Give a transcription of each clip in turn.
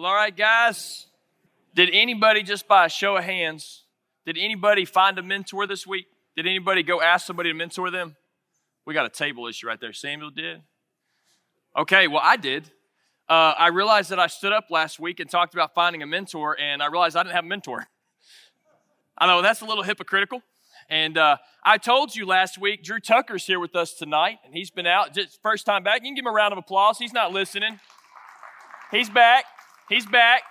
Well, all right, guys. Did anybody, just by a show of hands, did anybody find a mentor this week? Did anybody go ask somebody to mentor them? We got a table issue right there. Samuel did. Okay, well, I did. Uh, I realized that I stood up last week and talked about finding a mentor, and I realized I didn't have a mentor. I know that's a little hypocritical. And uh, I told you last week, Drew Tucker's here with us tonight, and he's been out just first time back. You can give him a round of applause. He's not listening. He's back. He's back.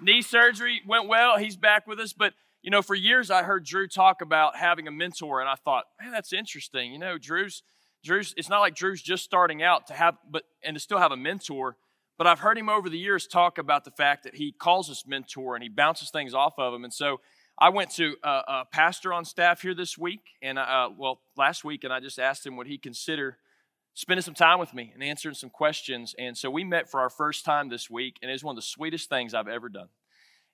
Knee surgery went well. He's back with us. But you know, for years I heard Drew talk about having a mentor, and I thought, man, that's interesting. You know, Drew's Drew's. It's not like Drew's just starting out to have, but and to still have a mentor. But I've heard him over the years talk about the fact that he calls us mentor and he bounces things off of him. And so I went to a, a pastor on staff here this week, and uh, well, last week, and I just asked him would he consider spending some time with me and answering some questions. And so we met for our first time this week, and it was one of the sweetest things I've ever done.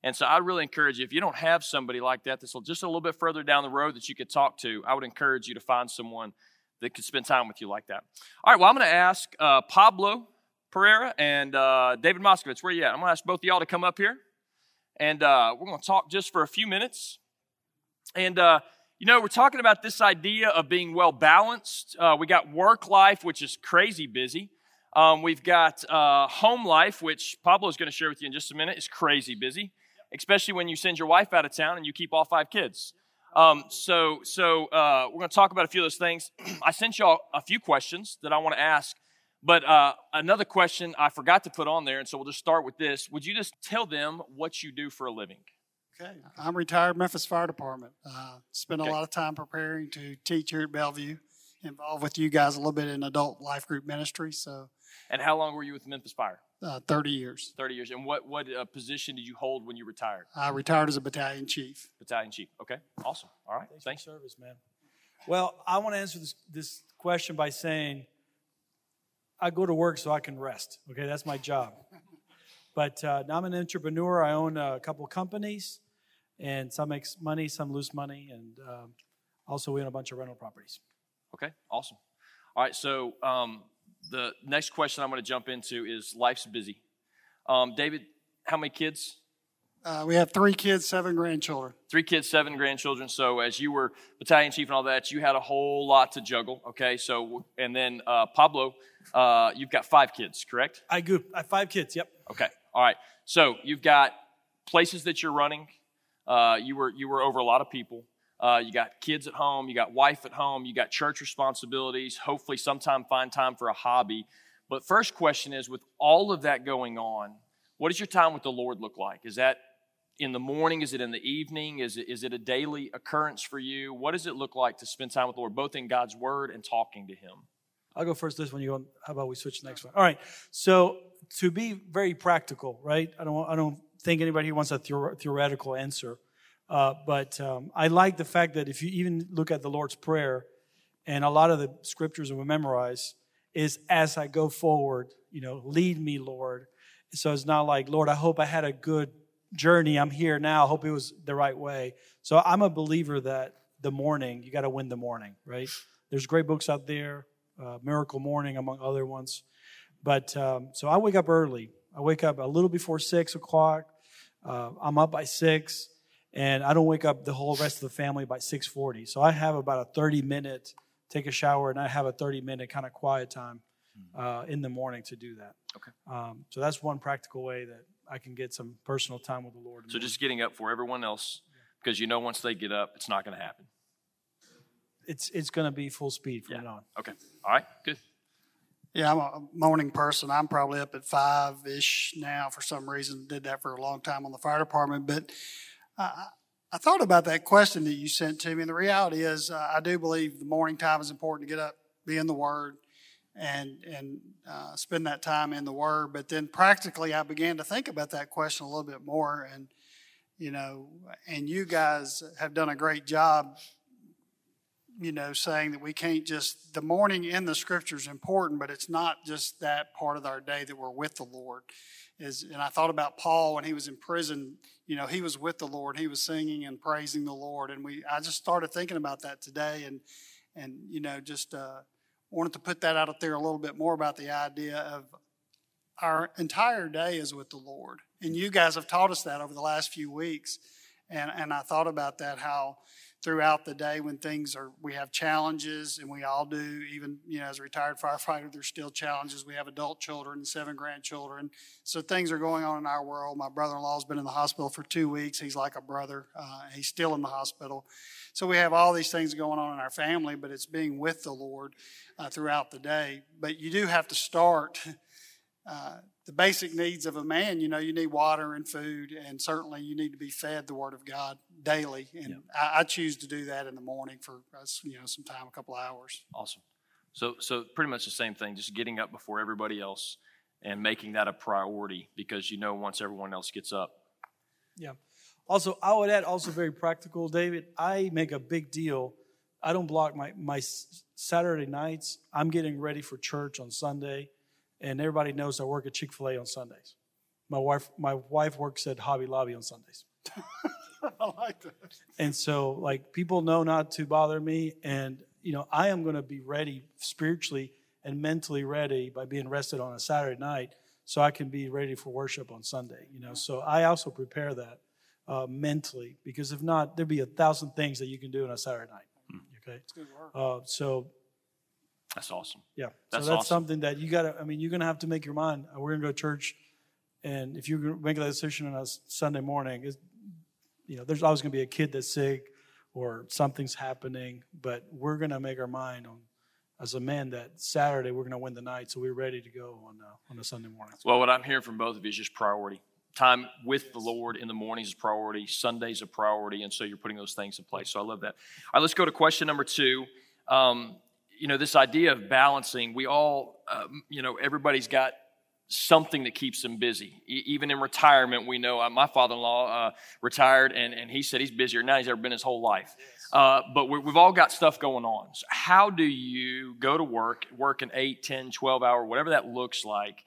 And so I really encourage you, if you don't have somebody like that that's just a little bit further down the road that you could talk to, I would encourage you to find someone that could spend time with you like that. All right, well, I'm going to ask uh, Pablo Pereira and uh, David Moskovitz, where you at? I'm going to ask both of y'all to come up here. And uh, we're going to talk just for a few minutes. And, uh, you know, we're talking about this idea of being well balanced. Uh, we got work life, which is crazy busy. Um, we've got uh, home life, which Pablo is going to share with you in just a minute, is crazy busy, especially when you send your wife out of town and you keep all five kids. Um, so, so uh, we're going to talk about a few of those things. I sent y'all a few questions that I want to ask but uh, another question I forgot to put on there, and so we'll just start with this. Would you just tell them what you do for a living? Okay, I'm retired Memphis Fire Department. Uh, spend okay. a lot of time preparing to teach here at Bellevue. Involved with you guys a little bit in adult life group ministry. So, and how long were you with Memphis Fire? Uh, Thirty years. Thirty years. And what what uh, position did you hold when you retired? I retired as a battalion chief. Battalion chief. Okay, awesome. All right, thanks, thanks. for service, man. Well, I want to answer this this question by saying I go to work so I can rest. Okay, that's my job. But uh, I'm an entrepreneur. I own a couple companies, and some makes money, some lose money, and um, also we own a bunch of rental properties. Okay, awesome. All right, so um, the next question I'm going to jump into is life's busy. Um, David, how many kids? Uh, we have three kids, seven grandchildren. Three kids, seven grandchildren. So as you were battalion chief and all that, you had a whole lot to juggle. Okay, so and then uh, Pablo, uh, you've got five kids, correct? I do. I have five kids. Yep. Okay. All right. So you've got places that you're running. Uh, you were you were over a lot of people. Uh, you got kids at home. You got wife at home. You got church responsibilities. Hopefully, sometime find time for a hobby. But first question is, with all of that going on, what does your time with the Lord look like? Is that in the morning? Is it in the evening? Is it, is it a daily occurrence for you? What does it look like to spend time with the Lord, both in God's Word and talking to Him? I'll go first this one. You go, how about we switch next one? All right. So to be very practical, right? I don't, I don't think anybody wants a theoretical answer. Uh, but um, I like the fact that if you even look at the Lord's Prayer, and a lot of the scriptures that we memorize is as I go forward, you know, lead me, Lord. So it's not like, Lord, I hope I had a good journey. I'm here now. I hope it was the right way. So I'm a believer that the morning, you got to win the morning, right? There's great books out there, uh, Miracle Morning, among other ones. But um, so I wake up early. I wake up a little before six o'clock. Uh, I'm up by six, and I don't wake up the whole rest of the family by six forty. So I have about a thirty minute take a shower, and I have a thirty minute kind of quiet time hmm. uh, in the morning to do that. Okay. Um, so that's one practical way that I can get some personal time with the Lord. So just getting up for everyone else, because you know once they get up, it's not going to happen. It's it's going to be full speed from yeah. on. Okay. All right. Good. Yeah, I'm a morning person. I'm probably up at five ish now for some reason. Did that for a long time on the fire department, but I, I thought about that question that you sent to me, and the reality is, uh, I do believe the morning time is important to get up, be in the Word, and and uh, spend that time in the Word. But then practically, I began to think about that question a little bit more, and you know, and you guys have done a great job. You know, saying that we can't just the morning in the Scripture is important, but it's not just that part of our day that we're with the Lord. Is and I thought about Paul when he was in prison. You know, he was with the Lord. He was singing and praising the Lord, and we. I just started thinking about that today, and and you know, just. Uh, wanted to put that out there a little bit more about the idea of our entire day is with the Lord. And you guys have taught us that over the last few weeks. And, and I thought about that, how throughout the day when things are, we have challenges, and we all do, even, you know, as a retired firefighter, there's still challenges. We have adult children, seven grandchildren. So things are going on in our world. My brother in law's been in the hospital for two weeks. He's like a brother, uh, he's still in the hospital. So we have all these things going on in our family, but it's being with the Lord uh, throughout the day. But you do have to start. Uh, the basic needs of a man, you know, you need water and food, and certainly you need to be fed the Word of God daily. And Yep. I, I choose to do that in the morning for you know, some time, a couple of hours. Awesome. So, so pretty much the same thing, just getting up before everybody else and making that a priority because you know once everyone else gets up. Yeah. Also, I would add, also very practical, David. I make a big deal. I don't block my my Saturday nights. I'm getting ready for church on Sunday, and everybody knows I work at Chick Fil A on Sundays. My wife my wife works at Hobby Lobby on Sundays, I like that. and so like people know not to bother me. And you know, I am going to be ready spiritually and mentally ready by being rested on a Saturday night, so I can be ready for worship on Sunday. You know, so I also prepare that uh, mentally because if not, there'd be a thousand things that you can do on a Saturday night. Okay, It's good work. uh, so That's awesome. yeah, That's so that's awesome. something that you got to. I mean, you're going to have to make your mind. uh, We're going to go to church, and if you make that decision on a Sunday morning, you know, there's always going to be a kid that's sick or something's happening, but we're going to make our mind on as a man that Saturday we're going to win the night, so we're ready to go on uh, on a Sunday morning. Well, what I'm hearing from both of you is just priority. Time with the Lord in the mornings is priority. Sunday's a priority, and so you're putting those things in place. So I love that. All right, let's go to question number two. Um, you know, this idea of balancing. We all, um, you know, everybody's got something that keeps them busy. E- even in retirement, we know uh, my father-in-law uh, retired, and, and he said he's busier now he's ever been his whole life. Uh, but we we've all got stuff going on. So how do you go to work, work an 8, 10, 12 hour, whatever that looks like,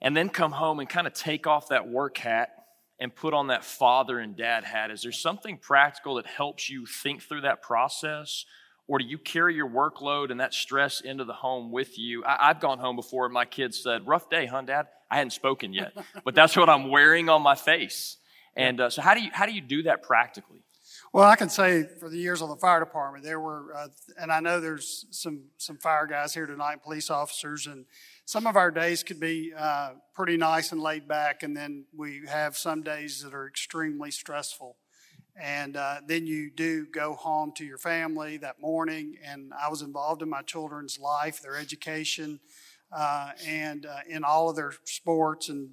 and then come home and kind of take off that work hat and put on that father and dad hat? Is there something practical that helps you think through that process? Or do you carry your workload and that stress into the home with you? I, I've gone home before and my kids said, Rough day, huh, Dad? I hadn't spoken yet, but that's what I'm wearing on my face. And uh, so, how do, you, how do you do that practically? Well, I can say for the years on the fire department, there were, uh, and I know there's some some fire guys here tonight, police officers, and some of our days could be uh, pretty nice and laid back, and then we have some days that are extremely stressful. And uh, then you do go home to your family that morning, and I was involved in my children's life, their education, uh, and uh, in all of their sports and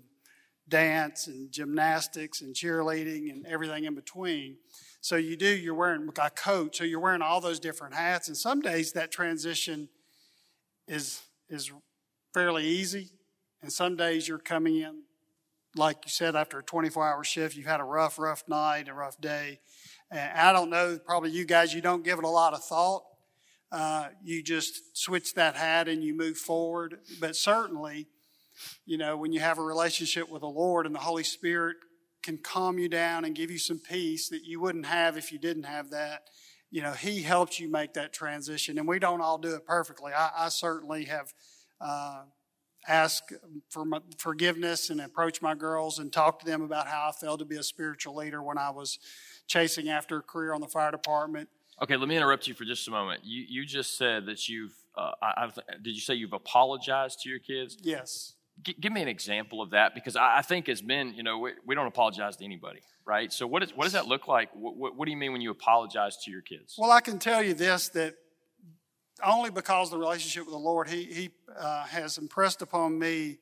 dance and gymnastics and cheerleading and everything in between. So you do, you're wearing a coat, so you're wearing all those different hats. And some days that transition is is fairly easy. And some days you're coming in, like you said, after a 24 hour shift, you've had a rough, rough night, a rough day. And I don't know, probably you guys, you don't give it a lot of thought. Uh, you just switch that hat and you move forward. But certainly, you know, when you have a relationship with the Lord and the Holy Spirit can calm you down and give you some peace that you wouldn't have if you didn't have that. You know, He helps you make that transition, and we don't all do it perfectly. I, I certainly have uh, asked for my forgiveness and approach my girls and talk to them about how I felt to be a spiritual leader when I was chasing after a career on the fire department. Okay, let me interrupt you for just a moment. You, you just said that you've, uh, I, I, did you say you've apologized to your kids? Yes. G- give me an example of that because I, I think as men, you know, we, we don't apologize to anybody, right? So what, is, what does that look like? What, what, what do you mean when you apologize to your kids? Well, I can tell you this that only because the relationship with the Lord, He, he uh, has impressed upon me,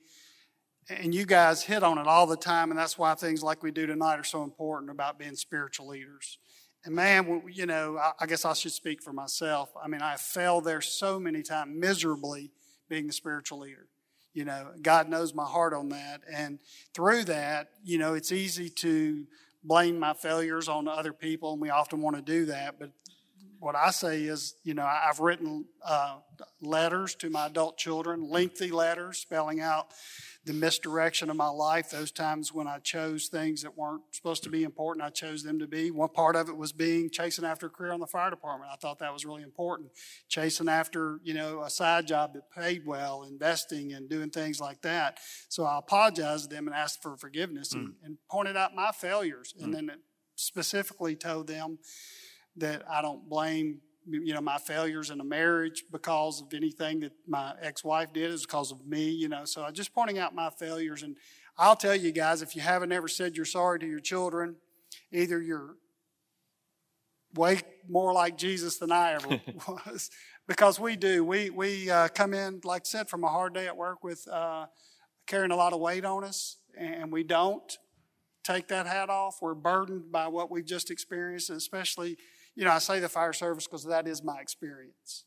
and you guys hit on it all the time, and that's why things like we do tonight are so important about being spiritual leaders. And man, you know, I, I guess I should speak for myself. I mean, I fell there so many times miserably being the spiritual leader. You know, God knows my heart on that. And through that, you know, it's easy to blame my failures on other people, and we often want to do that. But what I say is, you know, I've written uh, letters to my adult children, lengthy letters spelling out the misdirection of my life, those times when I chose things that weren't supposed to be important, I chose them to be. One part of it was being chasing after a career on the fire department. I thought that was really important. Chasing after, you know, a side job that paid well, investing and doing things like that. So I apologized to them and asked for forgiveness mm. and, and, pointed out my failures. Mm. And then specifically told them that I don't blame you know my failures in a marriage because of anything that my ex-wife did is because of me you know. So i'm just pointing out my failures and i'll tell you guys if you haven't ever said you're sorry to your children either you're way more like jesus than i ever was because we do. We we uh, come in like i said from a hard day at work with uh, carrying a lot of weight on us and we don't take that hat off. We're burdened by what we've just experienced and especially you know, I say the fire service because that is my experience.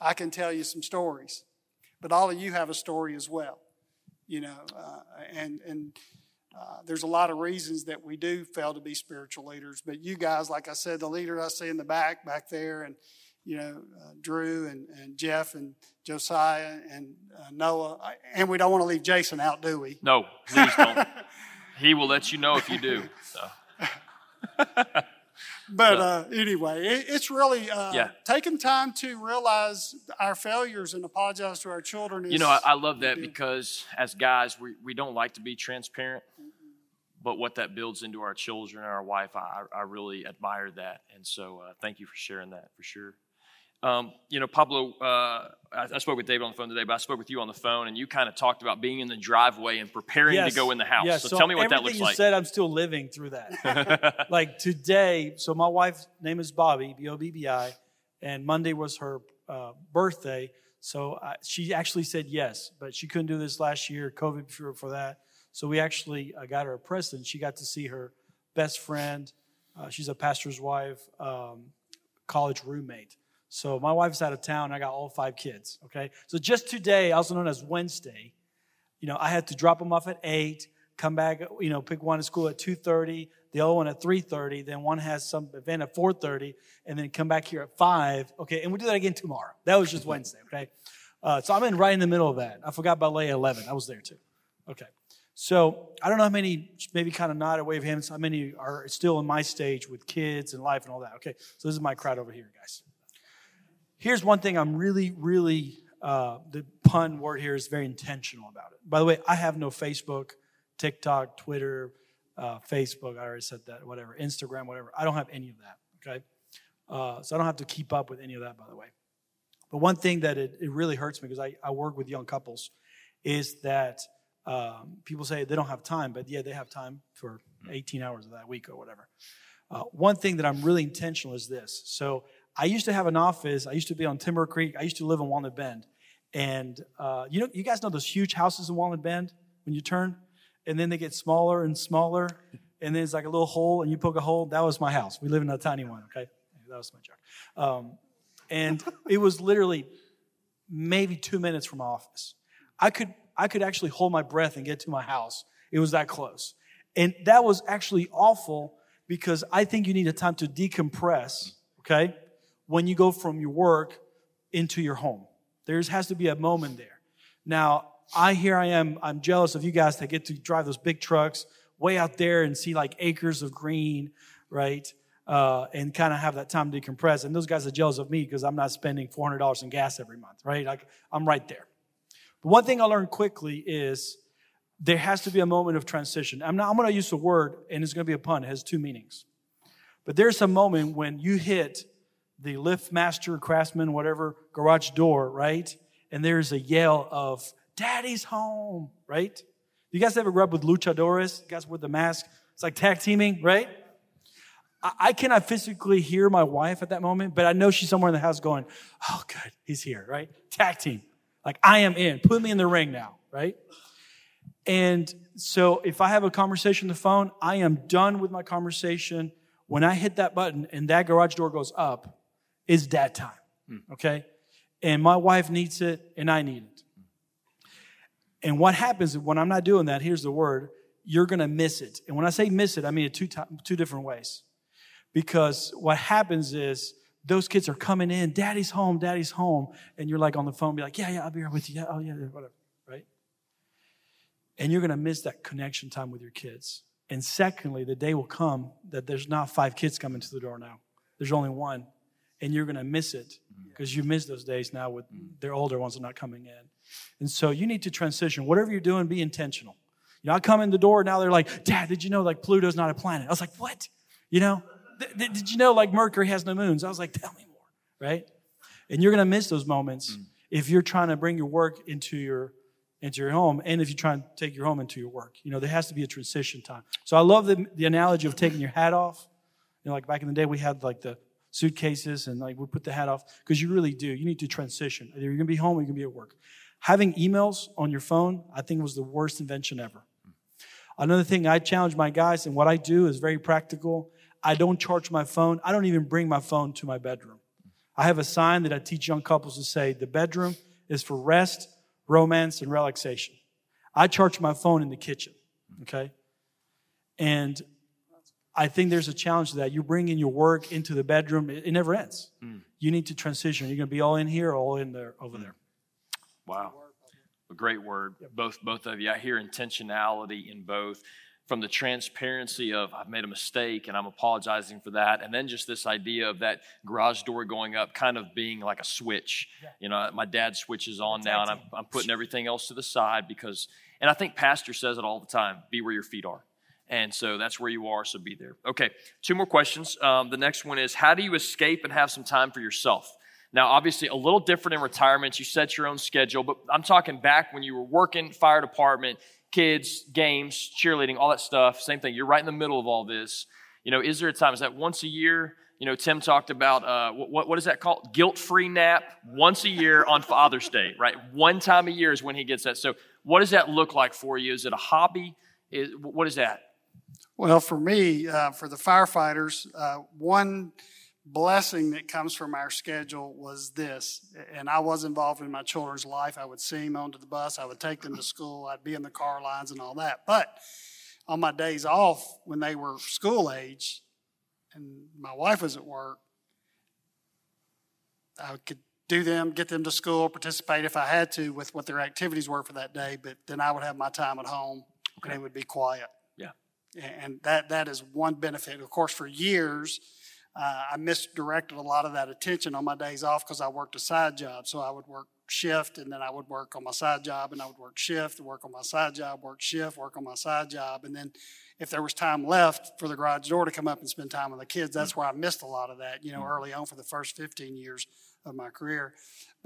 I can tell you some stories, but all of you have a story as well, you know, uh, and and uh, there's a lot of reasons that we do fail to be spiritual leaders. But you guys, like I said, the leader I see in the back, back there, and you know, uh, Drew and, and Jeff and Josiah and uh, Noah, and we don't want to leave Jason out, do we? No, please don't. he will let you know if you do. So. but uh, anyway, it, it's really uh, yeah. taking time to realize our failures and apologize to our children. Is, you know, I, I love that because as guys, we, we don't like to be transparent, but what that builds into our children and our wife, I, I really admire that. And so uh, thank you for sharing that for sure. Um, you know, Pablo, uh, I, I, spoke with David on the phone today, but I spoke with you on the phone, and you kind of talked about being in the driveway and preparing yes. to go in the house. Yes. So, so tell me what that looks like. you like. said, I'm still living through that. like today, so my wife's name is Bobbi, B O B B I, and Monday was her uh, birthday. So I, she actually said yes, but she couldn't do this last year, COVID for, for that. So we actually uh, got her a present. She got to see her best friend. Uh, she's a pastor's wife, um, college roommate. So my wife's out of town. I got all five kids. Okay. So just today, also known as Wednesday, you know, I had to drop them off at eight, come back, you know, pick one at school at two thirty, the other one at three thirty, then one has some event at four thirty, and then come back here at five. Okay, and we'll do that again tomorrow. That was just Wednesday. Okay. Uh, so I'm in right in the middle of that. I forgot about Leia 11. I was there too. Okay. So I don't know how many, maybe kind of nod or wave hands, how many are still in my stage with kids and life and all that. Okay. So this is my crowd over here, guys. Here's one thing I'm really, really, uh, the pun word here is very intentional about it. By the way, I have no Facebook, TikTok, Twitter, uh, Facebook. I already said that, whatever, Instagram, whatever. I don't have any of that, okay? Uh, so I don't have to keep up with any of that, by the way. But one thing that it, it really hurts me because I, I work with young couples is that um, people say they don't have time, but yeah, they have time for 18 hours of that week or whatever. Uh, one thing that I'm really intentional is this. So I used to have an office. I used to be on Timber Creek. I used to live in Walnut Bend. And uh, you know, you guys know those huge houses in Walnut Bend when you turn, and then they get smaller and smaller, and then it's like a little hole, and you poke a hole. That was my house. We live in a tiny one. Okay, that was my joke. Um, and it was literally maybe two minutes from my office. I could I could actually hold my breath and get to my house. It was that close, and that was actually awful because I think you need a time to decompress. Okay, when you go from your work into your home. There has to be a moment there. Now, I here I am, I'm jealous of you guys that get to drive those big trucks way out there and see like acres of green, right? Uh, and kind of have that time to decompress. And those guys are jealous of me because I'm not spending $400 in gas every month, right? Like I'm right there. But one thing I learned quickly is there has to be a moment of transition. I'm, not, I'm going to use a word, and it's going to be a pun. It has two meanings. But there's a moment when you hit the LiftMaster, craftsman, whatever, garage door, right? And there's a yell of, Daddy's home, right? You guys ever up with luchadores? You guys with the mask? It's like tag teaming, right? I, I cannot physically hear my wife at that moment, but I know she's somewhere in the house going, Oh, good, he's here, right? Tag team. Like, I am in. Put me in the ring now, right? And so if I have a conversation on the phone, I am done with my conversation. When I hit that button and that garage door goes up, is dad time. Hmm. Okay? And my wife needs it and I need it. And what happens when I'm not doing that, here's the word, you're going to miss it. And when I say miss it, I mean it two, two different ways. Because what happens is those kids are coming in, daddy's home, daddy's home. And you're like on the phone, be like, yeah, yeah, I'll be here with you. Yeah, oh, yeah, whatever, right? And you're going to miss that connection time with your kids. And secondly, the day will come that there's not five kids coming to the door now. There's only one. And you're going to miss it because you miss those days now with their older ones are not coming in. And so you need to transition. Whatever you're doing, be intentional. You know, I come in the door now, they're like, Dad, did you know like Pluto's not a planet? I was like, what? You know, th- did you know like Mercury has no moons? I was like, tell me more, right? And you're going to miss those moments mm. if you're trying to bring your work into your into your home and if you try and take your home into your work. You know, there has to be a transition time. So I love the, the analogy of taking your hat off. You know, like back in the day, we had like the suitcases and like we put the hat off because you really do. You need to transition. Either you're going to be home or you're going to be at work. Having emails on your phone, I think was the worst invention ever. Another thing I challenge my guys and what I do is very practical. I don't charge my phone. I don't even bring my phone to my bedroom. I have a sign that I teach young couples to say the bedroom is for rest romance, and relaxation. I charge my phone in the kitchen, okay? And I think there's a challenge to that. You bring in your work into the bedroom, it, never ends. Mm. You need to transition. You're going to be all in here, all in there, over mm. there. Wow. A great word. Both both of you. I hear intentionality in both from the transparency of I've made a mistake and I'm apologizing for that, and then just this idea of that garage door going up, kind of being like a switch. Yeah. You know, my dad switches on now, and I'm, I'm putting everything else to the side because, and I think Pastor says it all the time: be where your feet are. And so that's where you are, so be there. Okay, two more questions. Um, the next one is How do you escape and have some time for yourself? Now, obviously, a little different in retirement. You set your own schedule, but I'm talking back when you were working fire department, kids, games, cheerleading, all that stuff. Same thing. You're right in the middle of all this. You know, is there a time? Is that once a year? You know, Tim talked about uh, what, what is that called? Guilt free nap once a year on Father's Day, right? One time a year is when he gets that. So, what does that look like for you? Is it a hobby? Is, what is that? Well, for me, uh, for the firefighters, uh, one blessing that comes from our schedule was this. And I was involved in my children's life. I would see them onto the bus, I would take them to school, I'd be in the car lines and all that. But on my days off, when they were school age and my wife was at work, I could do them, get them to school, participate if I had to with what their activities were for that day, but then I would have my time at home okay. and it would be quiet. And that, that is one benefit. Of course, for years, uh, I misdirected a lot of that attention on my days off because I worked a side job. So I would work shift and then I would work on my side job and I would work shift, work on my side job, work shift, work on my side job. And then if there was time left for the garage door to come up and spend time with the kids, that's where I missed a lot of that, you know, early on for the first 15 years of my career.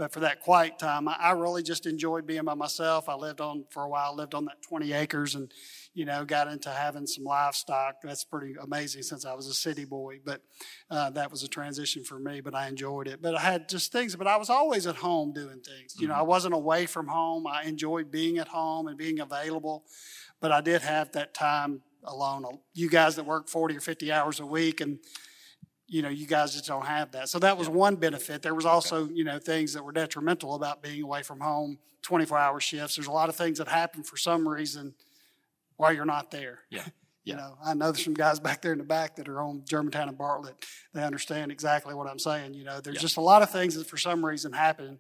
But for that quiet time, I, I really just enjoyed being by myself. I lived on, for a while, lived on that 20 acres and you know, got into having some livestock. That's pretty amazing since I was a city boy, but uh, that was a transition for me, but I enjoyed it. But I had just things, but I was always at home doing things. You know, I mm-hmm. wasn't away from home. I enjoyed being at home and being available, but I did have that time alone. You guys that work 40 or 50 hours a week and you know, you guys just don't have that. So that was one benefit. There was also, you know, things that were detrimental about being away from home, 24 hour shifts. There's a lot of things that happen for some reason while you're not there. Yeah. You know, I know there's some guys back there in the back that are on Germantown and Bartlett. They understand exactly what I'm saying. You know, there's yeah. just a lot of things that for some reason happen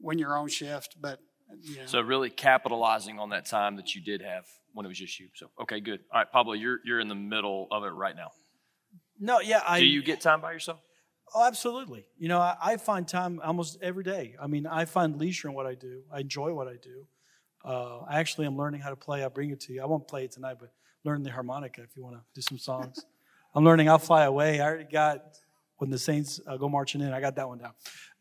when you're on shift, but you know. So really capitalizing on that time that you did have when it was just you. So okay, good. All right, Pablo, you're you're in the middle of it right now. No, yeah. I, Do you get time by yourself? Oh, absolutely. You know, I, I, find time almost every day. I mean, I find leisure in what I do. I enjoy what I do. Uh, actually, I'm learning how to play. I'll bring it to you. I won't play it tonight, but learn the harmonica if you want to do some songs. I'm learning I'll Fly Away. I already got when the Saints uh, go marching in. I got that one down.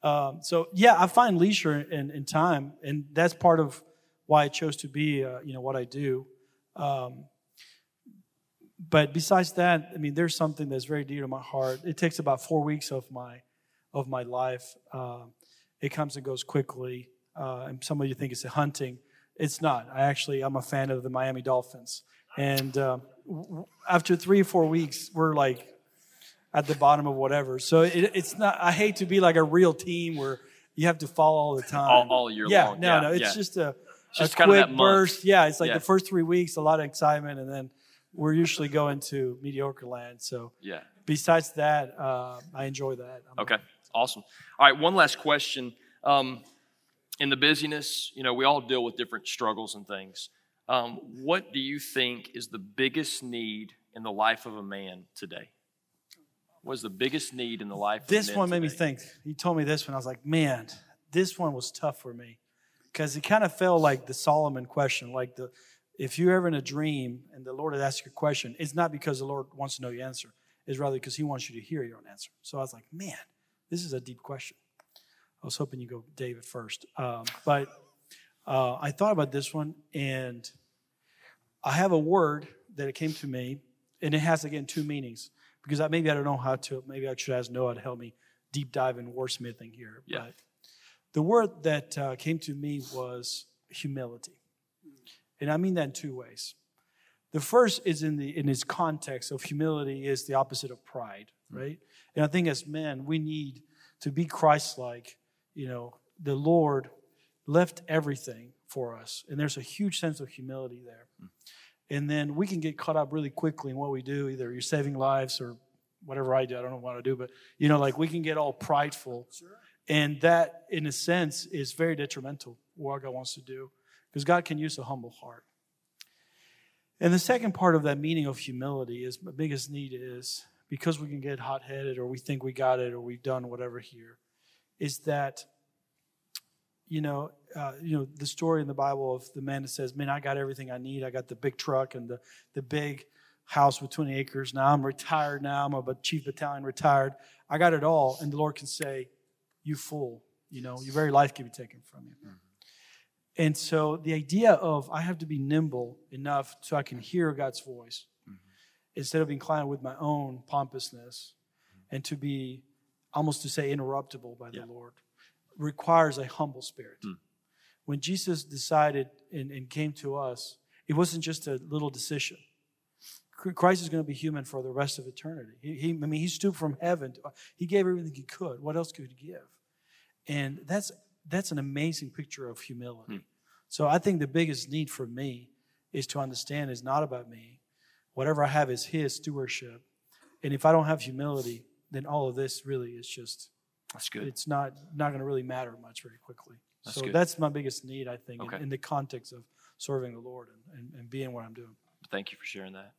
Um, so yeah, I find leisure in, in, time, and that's part of why I chose to be, uh, you know, what I do. Um, but besides that, I mean, there's something that's very dear to my heart. It takes about four weeks of my of my life. Uh, it comes and goes quickly, uh, and some of you think it's a hunting. It's not. I actually, I'm a fan of the Miami Dolphins. And uh, after three or four weeks, we're like at the bottom of whatever. So it, it's not, I hate to be like a real team where you have to fall all the time. All, all year yeah, long. No, yeah, no, it's yeah. just a, just a quick burst. Yeah, it's like yeah. the first three weeks, a lot of excitement, and then we're usually going to mediocre land. So yeah. Besides that, uh, I enjoy that. I'm, okay. Awesome. All right, one last question. Um, in the busyness, you know, we all deal with different struggles and things. Um, what do you think is the biggest need in the life of a man today? What is the biggest need in the life This one made me think. He told me this one. I was like, man, this one was tough for me because it kind of felt like the Solomon question, like the if you're ever in a dream and the Lord had asked you a question, it's not because the Lord wants to know your answer. It's rather because He wants you to hear your own answer. So I was like, man, this is a deep question. I was hoping you go David first, um, but uh, I thought about this one, and I have a word that it came to me, and it has again two meanings because I, maybe I don't know how to. Maybe I should ask Noah to help me deep dive in wordsmithing here. Yeah. But the word that uh, came to me was humility, and I mean that in two ways. The first is in the in its context of humility is the opposite of pride, hmm. right? And I think as men we need to be Christ-like. You know, the Lord left everything for us, and there's a huge sense of humility there. Hmm. And then we can get caught up really quickly in what we do. Either you're saving lives or whatever I do. I don't know what I do, but you know, like we can get all prideful, and that, in a sense, is very detrimental. What God wants to do, because God can use a humble heart. And the second part of that meaning of humility is my biggest need is because we can get hot headed or we think we got it or we've done whatever here, is that you know, uh, you know the story in the Bible of the man that says, "Man, I got everything I need. I got the big truck and the the big house with 20 acres. Now I'm retired. Now I'm a chief battalion retired. I got it all." And the Lord can say, "You fool! You know, your very life can be taken from you." And so the idea of I have to be nimble enough so I can hear God's voice mm-hmm. instead of inclined with my own pompousness mm-hmm. and to be almost to say interruptible by the Lord requires a humble spirit. Hmm. When Jesus decided and, and came to us, it wasn't just a little decision. Christ is going to be human for the rest of eternity. He, he, I mean, he stooped from heaven. To, he gave everything he could. What else could he give? And that's that's an amazing picture of humility. Hmm. So I think the biggest need for me is to understand it's not about me. Whatever I have is his stewardship. And if I don't have humility, then all of this really is just That's good. it's not not going to really matter much very quickly. That's so good. that's my biggest need, I think, Okay. in, in the context of serving the Lord and, and, and being what I'm doing. Thank you for sharing that.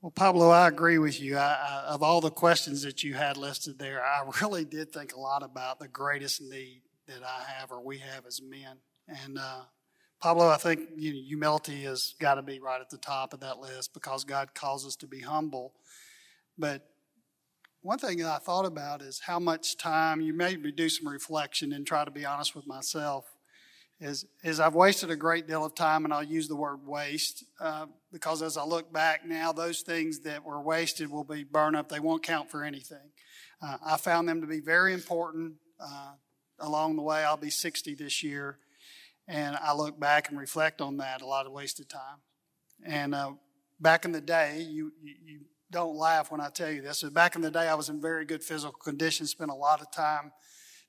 Well, Pablo, I agree with you. I, I, of all the questions that you had listed there, I really did think a lot about the greatest need that I have or we have as men. And uh, Pablo, I think you know, humility has got to be right at the top of that list because God calls us to be humble. But one thing that I thought about is how much time you made me do some reflection and try to be honest with myself. Is, is I've wasted a great deal of time, and I'll use the word waste uh, because as I look back now, those things that were wasted will be burned up. They won't count for anything. Uh, I found them to be very important uh, along the way. I'll be 60 this year, and I look back and reflect on that a lot of wasted time. And uh, back in the day, you, you, you don't laugh when I tell you this. But back in the day, I was in very good physical condition, spent a lot of time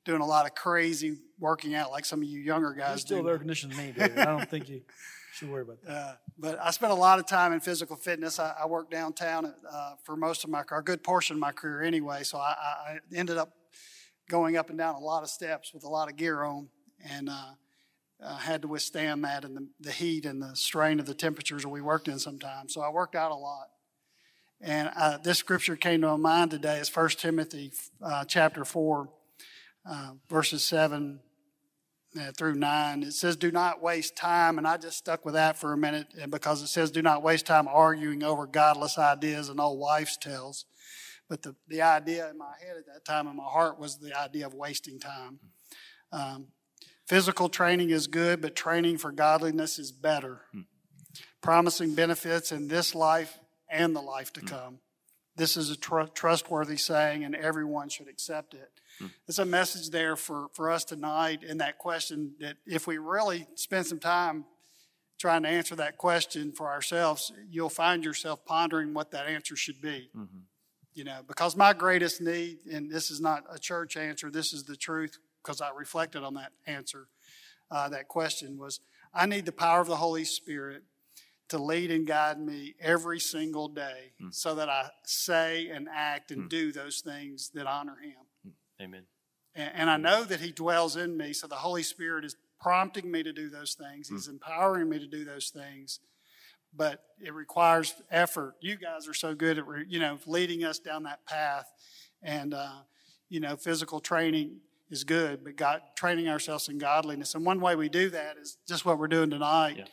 doing a lot of crazy working out like some of you younger You're guys still do. there conditioned than me, David. I don't think you should worry about that. Uh, but I spent a lot of time in physical fitness. I, I worked downtown uh, for most of my, a good portion of my career anyway. So I I ended up going up and down a lot of steps with a lot of gear on, and uh, I had to withstand that and the, the heat and the strain of the temperatures that we worked in sometimes. So I worked out a lot. And uh, this scripture came to my mind today. is 1 Timothy uh, chapter 4, uh, verses 7 uh, through 9. It says, Do not waste time. And I just stuck with that for a minute because it says, Do not waste time arguing over godless ideas and old wives' tales. But the, the idea in my head at that time in my heart was the idea of wasting time. Um, physical training is good, but training for godliness is better. Hmm. Promising benefits in this life and the life to hmm. come. This is a tr- trustworthy saying, and everyone should accept it. Hmm. There's a message there for, for us tonight in that question that if we really spend some time trying to answer that question for ourselves, you'll find yourself pondering what that answer should be. Mm-hmm. You know, because my greatest need, and this is not a church answer, this is the truth because I reflected on that answer, uh, that question was I need the power of the Holy Spirit to lead and guide me every single day hmm. so that I say and act and hmm. do those things that honor Him. Hmm. Amen. And, and I know that He dwells in me, so the Holy Spirit is prompting me to do those things. He's empowering me to do those things. But it requires effort. You guys are so good at, you know, leading us down that path. And, uh, you know, physical training is good, but God, training ourselves in godliness. And one way we do that is just what we're doing tonight. Yeah.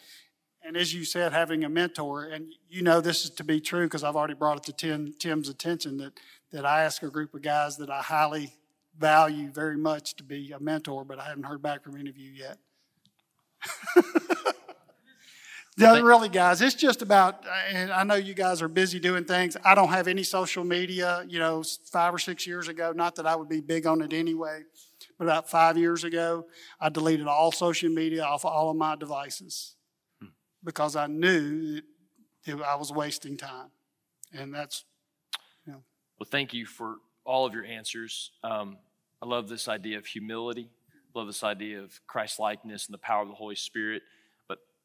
And as you said, having a mentor, and you know this is to be true because I've already brought it to Tim, Tim's attention that, that I ask a group of guys that I highly value very much to be a mentor, but I haven't heard back from any of you yet. no, really, guys, it's just about, and I know you guys are busy doing things. I don't have any social media, you know, five or six years ago, not that I would be big on it anyway, but about five years ago, I deleted all social media off all of my devices because I knew that I was wasting time. And that's, you know. Well, thank you for all of your answers. Um, I love this idea of humility. Love this idea of Christ likeness and the power of the Holy Spirit.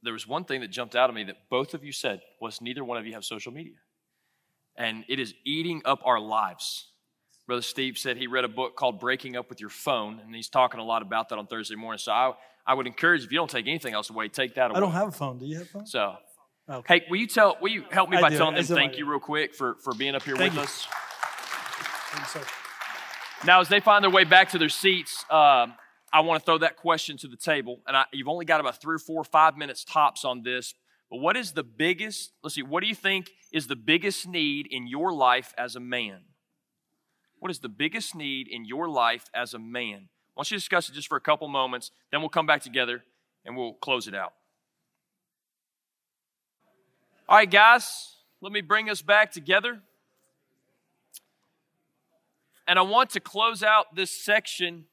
There was one thing that jumped out at me that both of you said was neither one of you have social media. And it is eating up our lives. Brother Steve said he read a book called Breaking Up with Your Phone, and he's talking a lot about that on Thursday morning. So I, I would encourage, if you don't take anything else away, take that away. I don't have a phone. Do you have a phone? So, Okay. hey, will you tell? Will you help me I by do. telling them It's in my- thank you real quick for for being up here Thank with you. us? Now, as they find their way back to their seats, um, I want to throw that question to the table. And I, you've only got about three or four, five minutes tops on this. But what is the biggest, let's see, what do you think is the biggest need in your life as a man? What is the biggest need in your life as a man? I want you to discuss it just for a couple moments. Then we'll come back together and we'll close it out. All right, guys, let me bring us back together. And I want to close out this section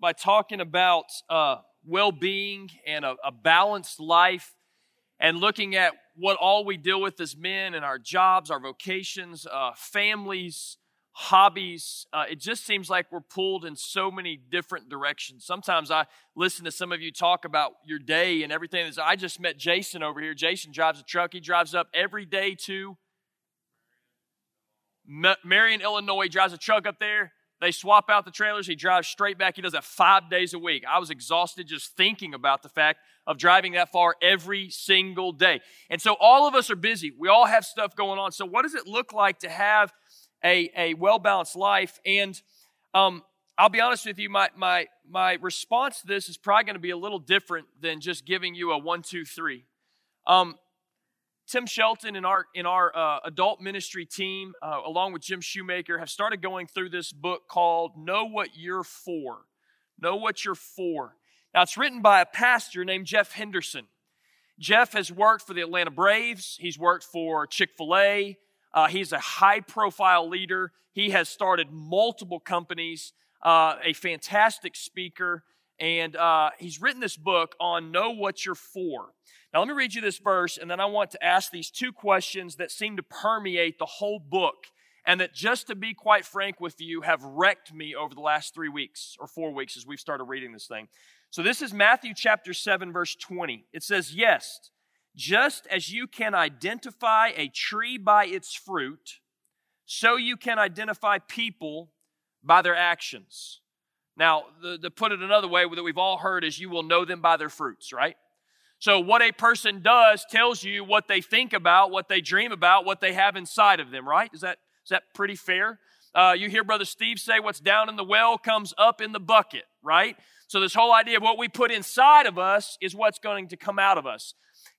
by talking about uh, well being and a, a balanced life and looking at what all we deal with as men and our jobs, our vocations, uh, families, hobbies. Uh, it just seems like we're pulled in so many different directions. Sometimes I listen to some of you talk about your day and everything. I just met Jason over here. Jason drives a truck, he drives up every day to Marion, Illinois, he drives a truck up there. They swap out the trailers. He drives straight back. He does that five days a week. I was exhausted just thinking about the fact of driving that far every single day. And so all of us are busy. We all have stuff going on. So what does it look like to have a, a well balanced life? And um, I'll be honest with you, my, my, my response to this is probably going to be a little different than just giving you a one, two, three. Um, Tim Shelton and our in our uh, adult ministry team, uh, along with Jim Shoemaker, have started going through this book called "Know What You're For." Know what you're for. Now, it's written by a pastor named Jeff Henderson. Jeff has worked for the Atlanta Braves. He's worked for Chick Fil A. Uh, he's a high-profile leader. He has started multiple companies. Uh, a fantastic speaker, and uh, he's written this book on "Know What You're For." Now, let me read you this verse, and then I want to ask these two questions that seem to permeate the whole book, and that, just to be quite frank with you, have wrecked me over the last three weeks or four weeks as we've started reading this thing. So, this is Matthew chapter 7, verse 20. It says, Yes, just as you can identify a tree by its fruit, so you can identify people by their actions. Now, the, to put it another way that we've all heard is you will know them by their fruits, right? So, what a person does tells you what they think about, what they dream about, what they have inside of them, right? Is that, is that pretty fair? Uh, you hear Brother Steve say, What's down in the well comes up in the bucket, right? So, this whole idea of what we put inside of us is what's going to come out of us.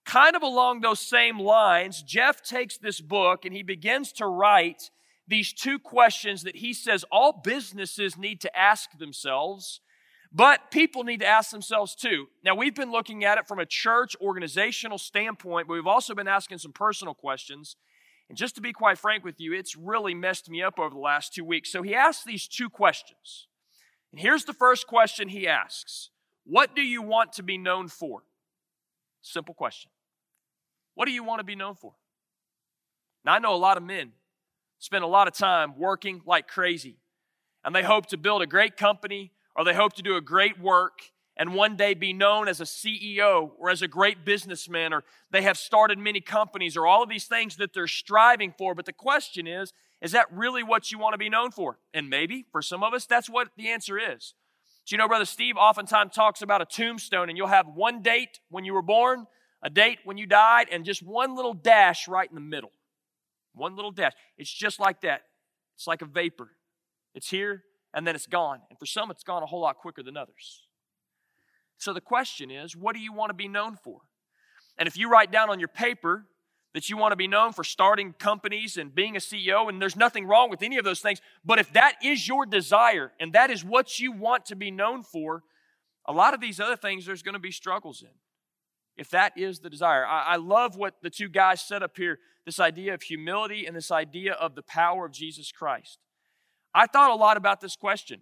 Kind of along those same lines, Jeff takes this book and he begins to write these two questions that he says all businesses need to ask themselves but people need to ask themselves too. Now, we've been looking at it from a church organizational standpoint, but we've also been asking some personal questions. And just to be quite frank with you, it's really messed me up over the last two weeks. So he asks these two questions. And here's the first question he asks What do you want to be known for? Simple question. What do you want to be known for? Now, I know a lot of men spend a lot of time working like crazy, and they hope to build a great company or they hope to do a great work and one day be known as a CEO or as a great businessman, or they have started many companies, or all of these things that they're striving for. But the question is, is that really what you want to be known for? And maybe for some of us, that's what the answer is. Do you know, Brother Steve oftentimes talks about a tombstone, and you'll have one date when you were born, a date when you died, and just one little dash right in the middle. One little dash. It's just like that. It's like a vapor. It's here, and then it's gone. And for some, it's gone a whole lot quicker than others. So the question is, what do you want to be known for? And if you write down on your paper that you want to be known for starting companies and being a CEO, and there's nothing wrong with any of those things, but if that is your desire and that is what you want to be known for, a lot of these other things there's going to be struggles in. If that is the desire. I, I love what the two guys set up here this idea of humility and this idea of the power of Jesus Christ. I thought a lot about this question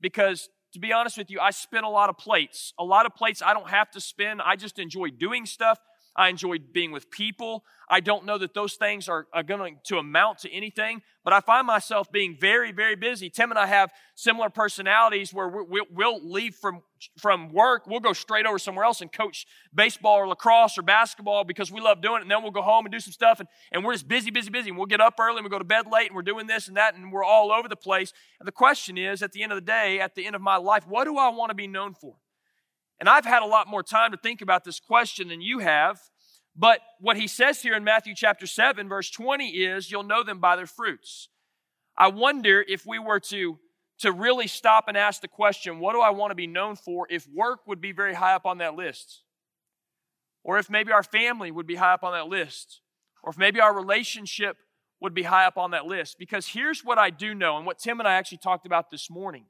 because to be honest with you, I spin a lot of plates. A lot of plates I don't have to spin. I just enjoy doing stuff. I enjoy being with people. I don't know that those things are, are going to amount to anything, but I find myself being very, very busy. Tim and I have similar personalities where we will leave from, from work, we'll go straight over somewhere else and coach baseball or lacrosse or basketball because we love doing it, and then we'll go home and do some stuff, and, and we're just busy, busy, busy. And we'll get up early and we go to bed late, and we're doing this and that, and we're all over the place. And the question is, at the end of the day, at the end of my life, what do I want to be known for? And I've had a lot more time to think about this question than you have. But what he says here in Matthew chapter 7, verse 20 is, You'll know them by their fruits. I wonder if we were to, to really stop and ask the question, What do I want to be known for? if work would be very high up on that list. Or if maybe our family would be high up on that list. Or if maybe our relationship would be high up on that list. Because here's what I do know, and what Tim and I actually talked about this morning.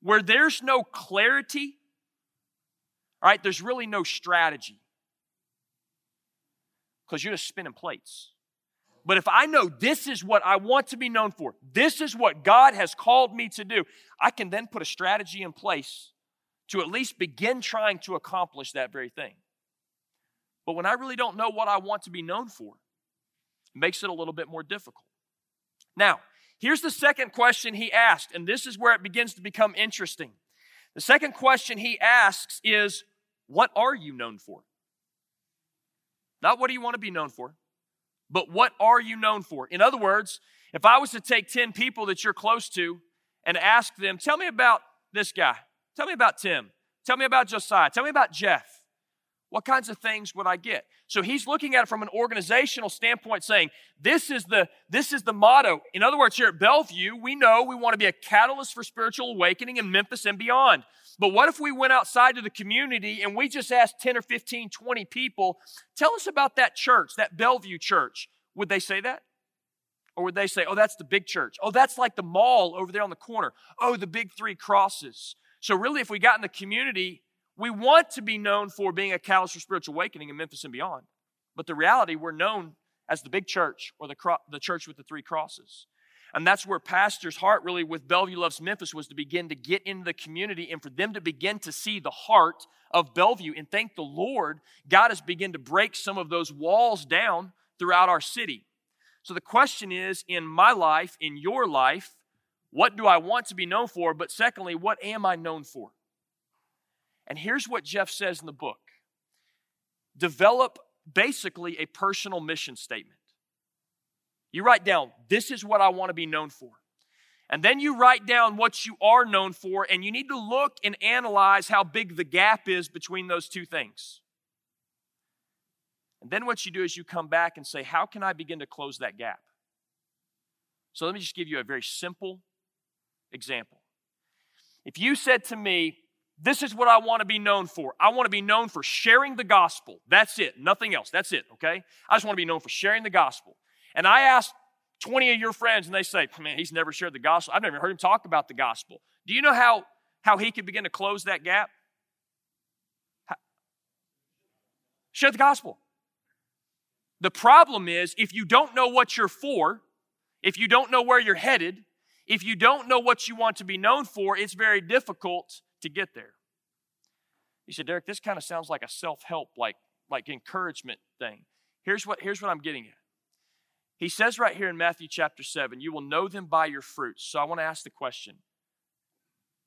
Where there's no clarity, right, there's really no strategy. Because you're just spinning plates. But if I know this is what I want to be known for, this is what God has called me to do, I can then put a strategy in place to at least begin trying to accomplish that very thing. But when I really don't know what I want to be known for, it makes it a little bit more difficult. Now, here's the second question he asked, and this is where it begins to become interesting. The second question he asks is, What are you known for? Not what do you want to be known for, but what are you known for? In other words, if I was to take 10 people that you're close to and ask them, Tell me about this guy, tell me about Tim, tell me about Josiah, tell me about Jeff. What kinds of things would I get? So he's looking at it from an organizational standpoint, saying, this is the, this is the motto. In other words, here at Bellevue, we know we want to be a catalyst for spiritual awakening in Memphis and beyond. But what if we went outside to the community and we just asked 10 or 15, 20 people, tell us about that church, that Bellevue church? Would they say that? Or would they say, oh, that's the big church? Oh, that's like the mall over there on the corner. Oh, the big three crosses. So, really, if we got in the community we want to be known for being a catalyst for spiritual awakening in Memphis and beyond. But the reality, we're known as the big church or the, cro- the church with the three crosses. And that's where pastor's heart really with Bellevue Loves Memphis was to begin to get into the community and for them to begin to see the heart of Bellevue. And thank the Lord, God has begun to break some of those walls down throughout our city. So the question is in my life, in your life, what do I want to be known for? But secondly, what am I known for? And here's what Jeff says in the book develop basically a personal mission statement. You write down, this is what I want to be known for. And then you write down what you are known for, and you need to look and analyze how big the gap is between those two things. And then what you do is you come back and say, How can I begin to close that gap? So let me just give you a very simple example. If you said to me, this is what I want to be known for. I want to be known for sharing the gospel. That's it. Nothing else. That's it. Okay? I just want to be known for sharing the gospel. And I asked 20 of your friends, and they say, man, he's never shared the gospel. I've never heard him talk about the gospel. Do you know how, how he could begin to close that gap? How? Share the gospel. The problem is, if you don't know what you're for, if you don't know where you're headed, if you don't know what you want to be known for, it's very difficult to get there. He said, Derek, this kind of sounds like a self-help, like, like encouragement thing. Here's what, here's what I'm getting at. He says right here in Matthew chapter 7, you will know them by your fruits. So I want to ask the question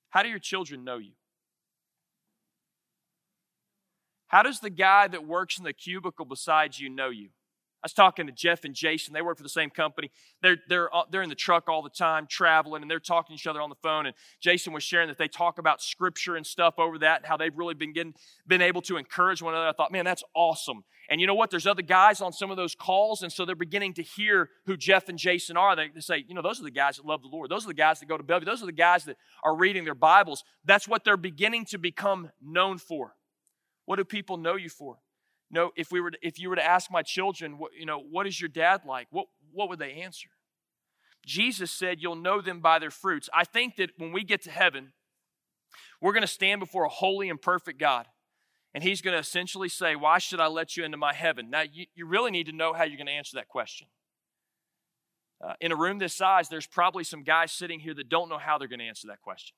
How do your children know you? How does the guy that works in the cubicle beside you know you? I was talking to Jeff and Jason. They work for the same company. They're, they're, uh, they're in the truck all the time, traveling, and they're talking to each other on the phone. And Jason was sharing that they talk about scripture and stuff over that, and how they've really been getting, been able to encourage one another. I thought, man, that's awesome. And you know what? There's other guys on some of those calls, and so they're beginning to hear who Jeff and Jason are. They, they say, you know, those are the guys that love the Lord. Those are the guys that go to Bellevue. Those are the guys that are reading their Bibles. That's what they're beginning to become known for. What do people know you for? No, if we were to, if you were to ask my children, what, you know, what is your dad like? What what would they answer? Jesus said, "You'll know them by their fruits." I think that when we get to heaven, we're going to stand before a holy and perfect God. And he's going to essentially say, Why should I let you into my heaven? Now, you, you really need to know how you're going to answer that question. Uh, in a room this size, there's probably some guys sitting here that don't know how they're going to answer that question.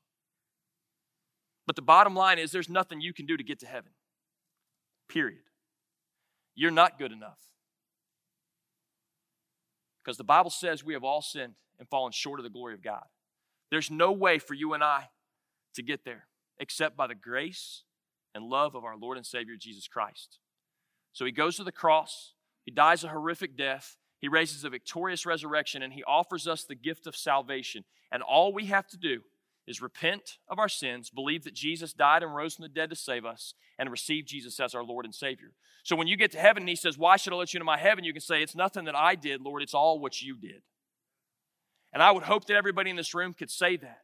But the bottom line is, there's nothing you can do to get to heaven. Period. You're not good enough. Because the Bible says we have all sinned and fallen short of the glory of God. There's no way for you and I to get there except by the grace and love of our Lord and Savior Jesus Christ. So he goes to the cross, he dies a horrific death, he raises a victorious resurrection, and he offers us the gift of salvation. And all we have to do is repent of our sins, believe that Jesus died and rose from the dead to save us, and receive Jesus as our Lord and Savior. So when you get to heaven and He says, Why should I let you into my heaven? You can say, It's nothing that I did, Lord, it's all what you did. And I would hope that everybody in this room could say that.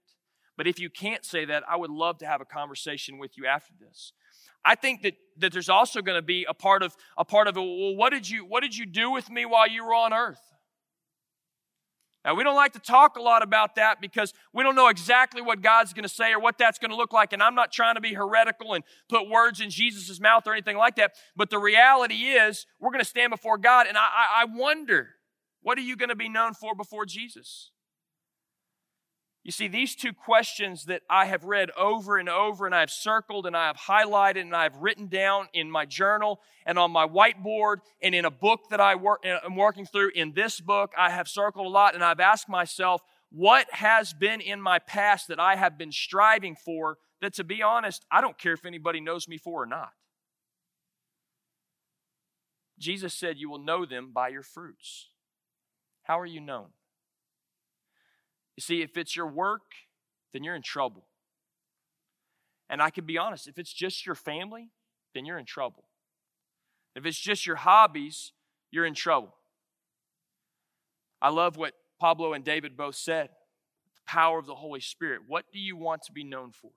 But if you can't say that, I would love to have a conversation with you after this. I think that, that there's also going to be a part of a part of. Well, what did you what did you do with me while you were on earth? Now, we don't like to talk a lot about that because we don't know exactly what God's going to say or what that's going to look like. And I'm not trying to be heretical and put words in Jesus' mouth or anything like that. But the reality is, we're going to stand before God. And I, I wonder, what are you going to be known for before Jesus? You see, these two questions that I have read over and over, and I have circled and I have highlighted and I have written down in my journal and on my whiteboard and in a book that I work, am uh, working through in this book, I have circled a lot and I've asked myself, what has been in my past that I have been striving for that, to be honest, I don't care if anybody knows me for or not? Jesus said, You will know them by your fruits. How are you known? You see, if it's your work, then you're in trouble. And I can be honest, if it's just your family, then you're in trouble. If it's just your hobbies, you're in trouble. I love what Pablo and David both said the power of the Holy Spirit. What do you want to be known for?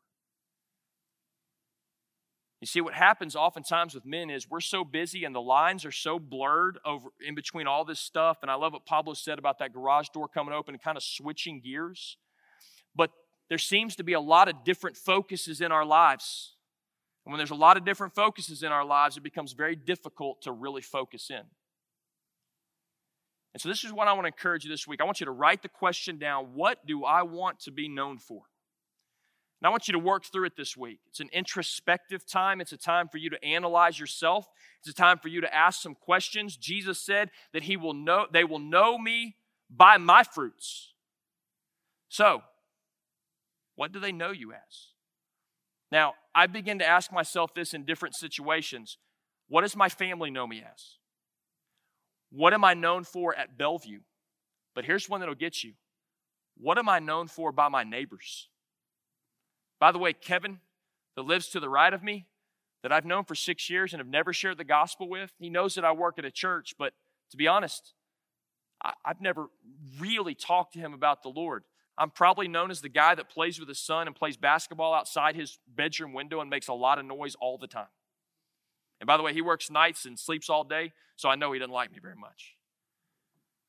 You see, what happens oftentimes with men is we're so busy and the lines are so blurred over in between all this stuff. And I love what Pablo said about that garage door coming open and kind of switching gears. But there seems to be a lot of different focuses in our lives. And when there's a lot of different focuses in our lives, it becomes very difficult to really focus in. And so, this is what I want to encourage you this week. I want you to write the question down What do I want to be known for? And I want you to work through it this week. It's an introspective time. It's a time for you to analyze yourself. It's a time for you to ask some questions. Jesus said that he will know they will know me by my fruits. So, what do they know you as? Now, I begin to ask myself this in different situations. What does my family know me as? What am I known for at Bellevue? But here's one that'll get you. What am I known for by my neighbors? By the way, Kevin, that lives to the right of me, that I've known for six years and have never shared the gospel with, he knows that I work at a church, but to be honest, I, have never really talked to him about the Lord. I'm probably known as the guy that plays with his son and plays basketball outside his bedroom window and makes a lot of noise all the time. And by the way, he works nights and sleeps all day, so I know he doesn't like me very much.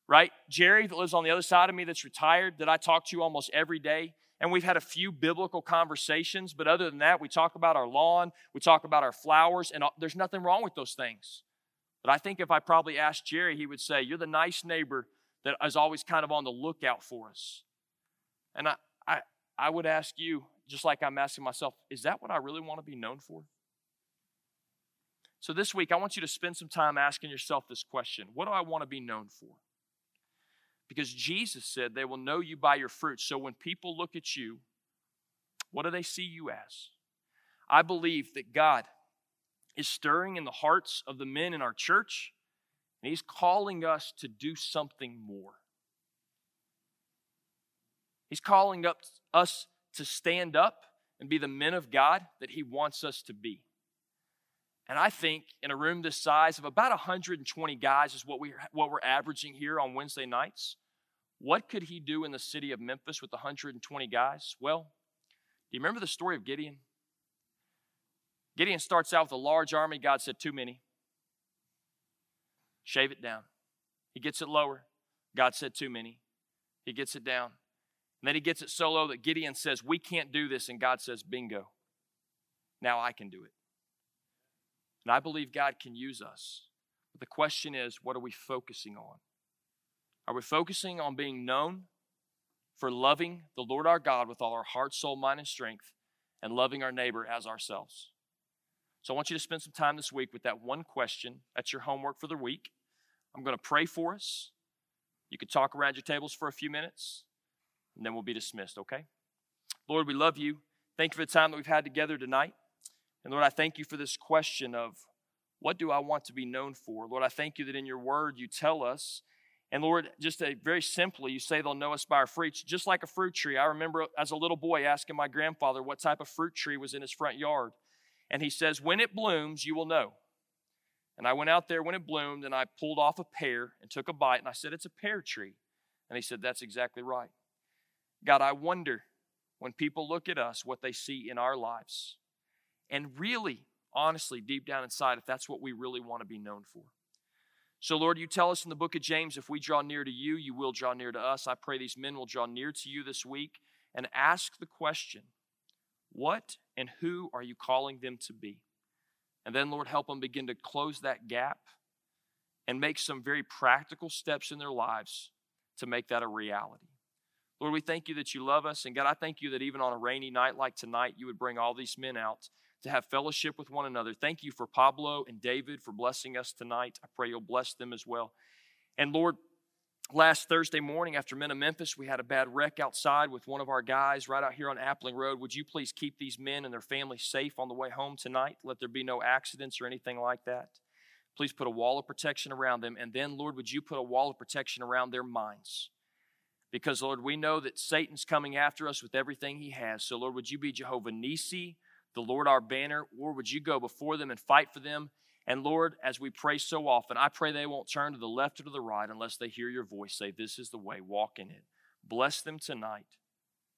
Right? Jerry, that lives on the other side of me, that's retired, that I talk to almost every day, and we've had a few biblical conversations, but other than that, we talk about our lawn, we talk about our flowers, and there's nothing wrong with those things. But I think if I probably asked Jerry, he would say, You're the nice neighbor that is always kind of on the lookout for us. And I, I, I would ask you, just like I'm asking myself, is that what I really want to be known for? So this week, I want you to spend some time asking yourself this question What do I want to be known for? Because Jesus said they will know you by your fruits. So when people look at you, what do they see you as? I believe that God is stirring in the hearts of the men in our church, and He's calling us to do something more. He's calling up us to stand up and be the men of God that He wants us to be. And I think in a room this size of about 120 guys is what, we, what we're averaging here on Wednesday nights. What could he do in the city of Memphis with 120 guys? Well, do you remember the story of Gideon? Gideon starts out with a large army. God said, Too many. Shave it down. He gets it lower. God said, Too many. He gets it down. And then he gets it so low that Gideon says, We can't do this. And God says, Bingo. Now I can do it. And I believe God can use us. But the question is, what are we focusing on? Are we focusing on being known for loving the Lord our God with all our heart, soul, mind, and strength, and loving our neighbor as ourselves? So I want you to spend some time this week with that one question. That's your homework for the week. I'm going to pray for us. You can talk around your tables for a few minutes, and then we'll be dismissed, okay? Lord, we love you. Thank you for the time that we've had together tonight. And Lord, I thank you for this question of what do I want to be known for? Lord, I thank you that in your word you tell us. And Lord, just a, very simply, you say they'll know us by our fruits, just like a fruit tree. I remember as a little boy asking my grandfather what type of fruit tree was in his front yard. And he says, When it blooms, you will know. And I went out there when it bloomed and I pulled off a pear and took a bite and I said, It's a pear tree. And he said, That's exactly right. God, I wonder when people look at us what they see in our lives and really, honestly, deep down inside, if that's what we really want to be known for. So, Lord, you tell us in the book of James, if we draw near to you, you will draw near to us. I pray these men will draw near to you this week and ask the question what and who are you calling them to be? And then, Lord, help them begin to close that gap and make some very practical steps in their lives to make that a reality. Lord, we thank you that you love us. And God, I thank you that even on a rainy night like tonight, you would bring all these men out to have fellowship with one another. Thank you for Pablo and David for blessing us tonight. I pray you'll bless them as well. And Lord, last Thursday morning after Men of Memphis, we had a bad wreck outside with one of our guys right out here on Appling Road. Would you please keep these men and their families safe on the way home tonight? Let there be no accidents or anything like that. Please put a wall of protection around them. And then, Lord, would you put a wall of protection around their minds? Because, Lord, we know that Satan's coming after us with everything he has. So, Lord, would you be Jehovah Nissi? The Lord our banner. or would you go before them and fight for them? And Lord, as we pray so often, I pray they won't turn to the left or to the right unless they hear your voice say, This is the way, walk in it. Bless them tonight.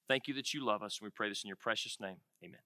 Thank you that you love us. And we pray this in your precious name. Amen.